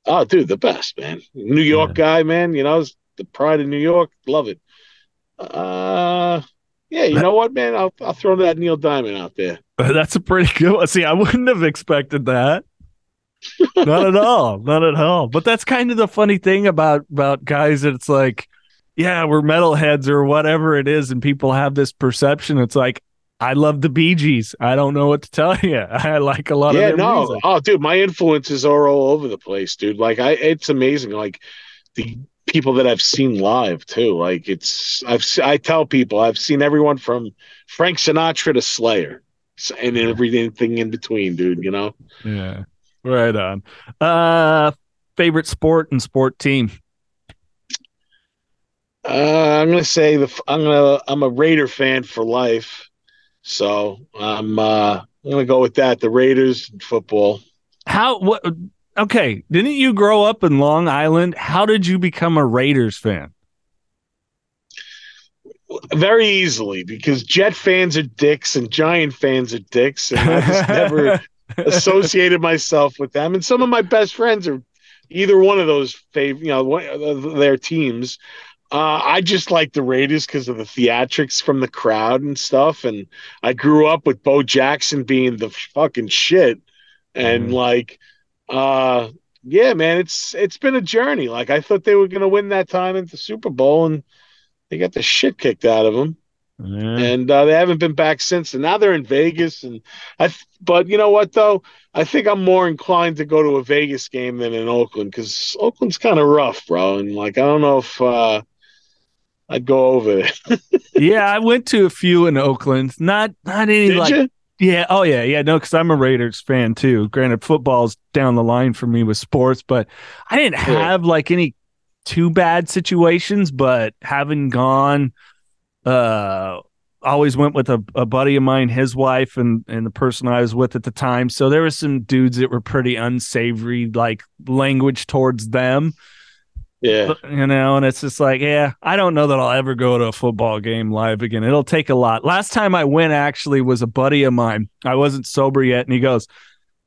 oh, dude, the best man. New York yeah. guy, man. You know, the pride of New York. Love it. Uh, yeah, you know what, man? I'll I'll throw that Neil Diamond out there. That's a pretty good one. See, I wouldn't have expected that. Not at all. Not at all. But that's kind of the funny thing about about guys that it's like, yeah, we're metalheads or whatever it is, and people have this perception. It's like, I love the Bee Gees. I don't know what to tell you. I like a lot yeah, of no. Music. Oh, dude, my influences are all over the place, dude. Like I it's amazing. Like the people that I've seen live too. Like it's I've I tell people I've seen everyone from Frank Sinatra to Slayer and everything in between, dude. You know. Yeah. Right on. Uh, favorite sport and sport team. Uh, I'm gonna say the I'm gonna I'm a Raider fan for life, so I'm uh, I'm gonna go with that. The Raiders football. How what okay, didn't you grow up in Long Island? How did you become a Raiders fan? Very easily, because Jet fans are dicks and Giant fans are dicks, and I just never associated myself with them. And some of my best friends are either one of those fav- you know, one, their teams. Uh, I just like the Raiders because of the theatrics from the crowd and stuff. And I grew up with Bo Jackson being the fucking shit. And mm. like, uh, yeah, man, it's it's been a journey. Like I thought they were gonna win that time at the Super Bowl, and they got the shit kicked out of them. Yeah. And uh, they haven't been back since. And now they're in Vegas. And I, but you know what though? I think I'm more inclined to go to a Vegas game than in Oakland because Oakland's kind of rough, bro. And like I don't know if uh, I'd go over there. yeah, I went to a few in Oakland. Not not any Did like. You? Yeah. Oh, yeah. Yeah. No, because I'm a Raiders fan too. Granted, football's down the line for me with sports, but I didn't have yeah. like any too bad situations. But having gone, uh, always went with a, a buddy of mine, his wife, and and the person I was with at the time. So there were some dudes that were pretty unsavory, like language towards them. Yeah. You know, and it's just like, yeah, I don't know that I'll ever go to a football game live again. It'll take a lot. Last time I went actually was a buddy of mine. I wasn't sober yet. And he goes,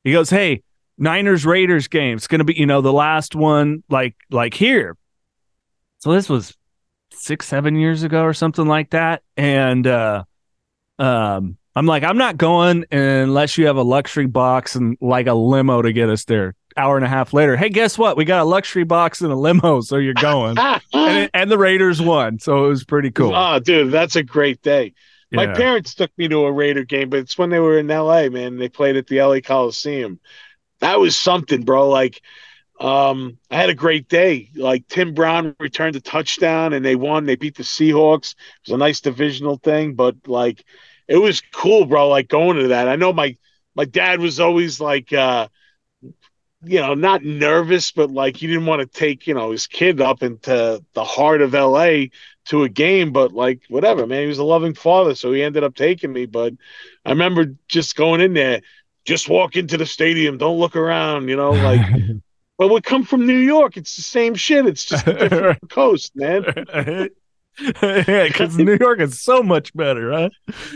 he goes, Hey, Niners Raiders game. It's gonna be, you know, the last one like like here. So this was six, seven years ago or something like that. And uh um I'm like, I'm not going unless you have a luxury box and like a limo to get us there hour and a half later, hey, guess what? We got a luxury box and a limo, so you're going. and, it, and, the Raiders won, so it was pretty cool. Oh, dude, that's a great day. Yeah. My parents took me to a Raider game, but it's when they were in LA, man. They played at the LA Coliseum. That was something, bro. Like, um, I had a great day. Like Tim Brown returned a touchdown and they won. They beat the Seahawks. It was a nice divisional thing, but like it was cool, bro. Like going to that. I know my my dad was always like uh you know, not nervous, but like he didn't want to take, you know, his kid up into the heart of LA to a game, but like whatever, man. He was a loving father, so he ended up taking me. But I remember just going in there, just walk into the stadium, don't look around, you know, like but we come from New York, it's the same shit. It's just a different coast, man. yeah, because New York is so much better, right?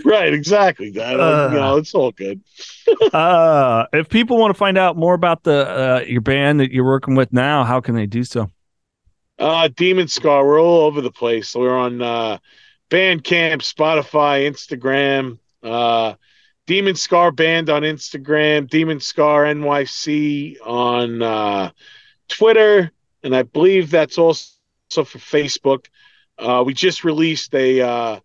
Right, exactly. That uh, you know, it's all good. uh, if people want to find out more about the uh, your band that you're working with now, how can they do so? Uh, Demon Scar. We're all over the place. We're on uh, Bandcamp, Spotify, Instagram. Uh, Demon Scar Band on Instagram. Demon Scar NYC on uh, Twitter, and I believe that's also for Facebook. Uh, we just released a uh,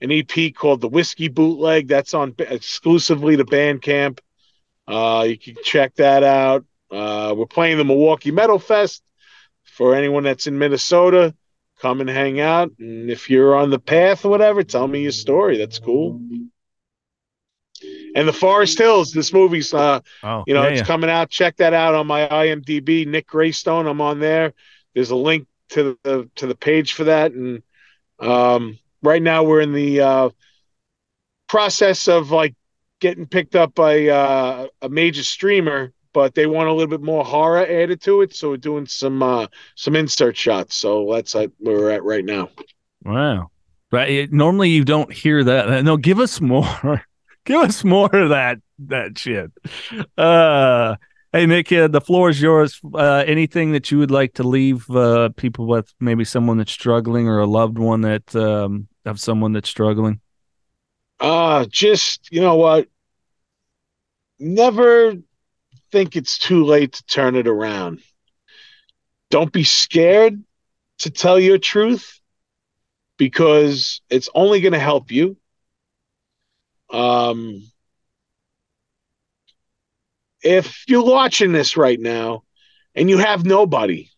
an EP called the Whiskey Bootleg. That's on exclusively to Bandcamp. Uh, you can check that out. Uh, we're playing the Milwaukee Metal Fest for anyone that's in Minnesota. Come and hang out, and if you're on the path or whatever, tell me your story. That's cool. And the Forest Hills, this movie's, uh, oh, you know, yeah, it's yeah. coming out. Check that out on my IMDb. Nick Graystone, I'm on there. There's a link to the to the page for that, and um, right now we're in the uh, process of like getting picked up by uh, a major streamer, but they want a little bit more horror added to it, so we're doing some uh, some insert shots. So that's uh, where we're at right now. Wow. Right. Normally you don't hear that. No, give us more. give us more of that that shit. Uh Hey Nick, uh, the floor is yours. Uh, anything that you would like to leave uh, people with, maybe someone that's struggling or a loved one that um, of someone that's struggling. Uh just you know what? Never think it's too late to turn it around. Don't be scared to tell your truth because it's only going to help you. Um, if you're watching this right now and you have nobody,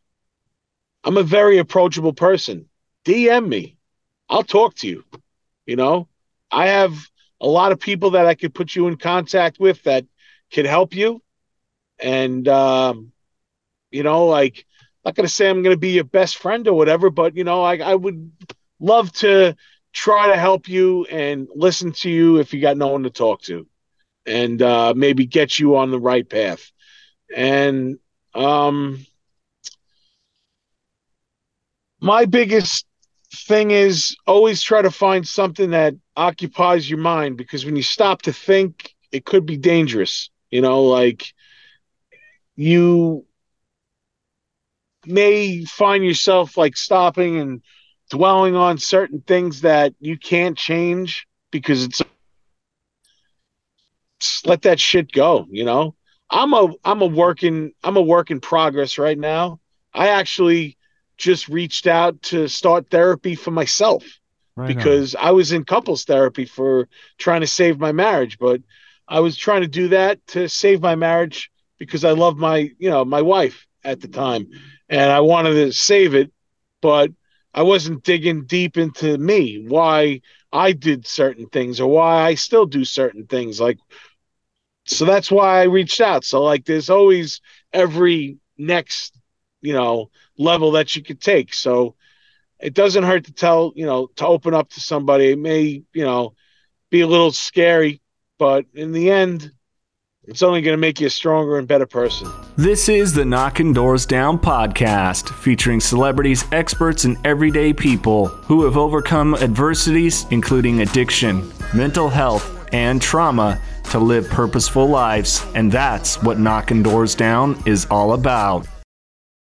I'm a very approachable person. DM me. I'll talk to you. You know, I have a lot of people that I could put you in contact with that could help you. And, um, you know, like, I'm not going to say I'm going to be your best friend or whatever, but, you know, I, I would love to try to help you and listen to you if you got no one to talk to and uh, maybe get you on the right path. And um, my biggest thing is always try to find something that occupies your mind because when you stop to think, it could be dangerous. You know, like you may find yourself like stopping and dwelling on certain things that you can't change because it's let that shit go, you know? I'm a I'm a working I'm a work in progress right now. I actually just reached out to start therapy for myself right because on. I was in couples therapy for trying to save my marriage, but I was trying to do that to save my marriage because I love my, you know, my wife at the time and I wanted to save it, but I wasn't digging deep into me, why I did certain things or why I still do certain things like so that's why I reached out. So like there's always every next, you know, level that you could take. So it doesn't hurt to tell, you know, to open up to somebody. It may, you know, be a little scary, but in the end, it's only going to make you a stronger and better person. This is the Knockin' Doorz Down podcast, featuring celebrities, experts, and everyday people who have overcome adversities, including addiction, mental health, and trauma to live purposeful lives. And that's what Knockin' Doorz Down is all about.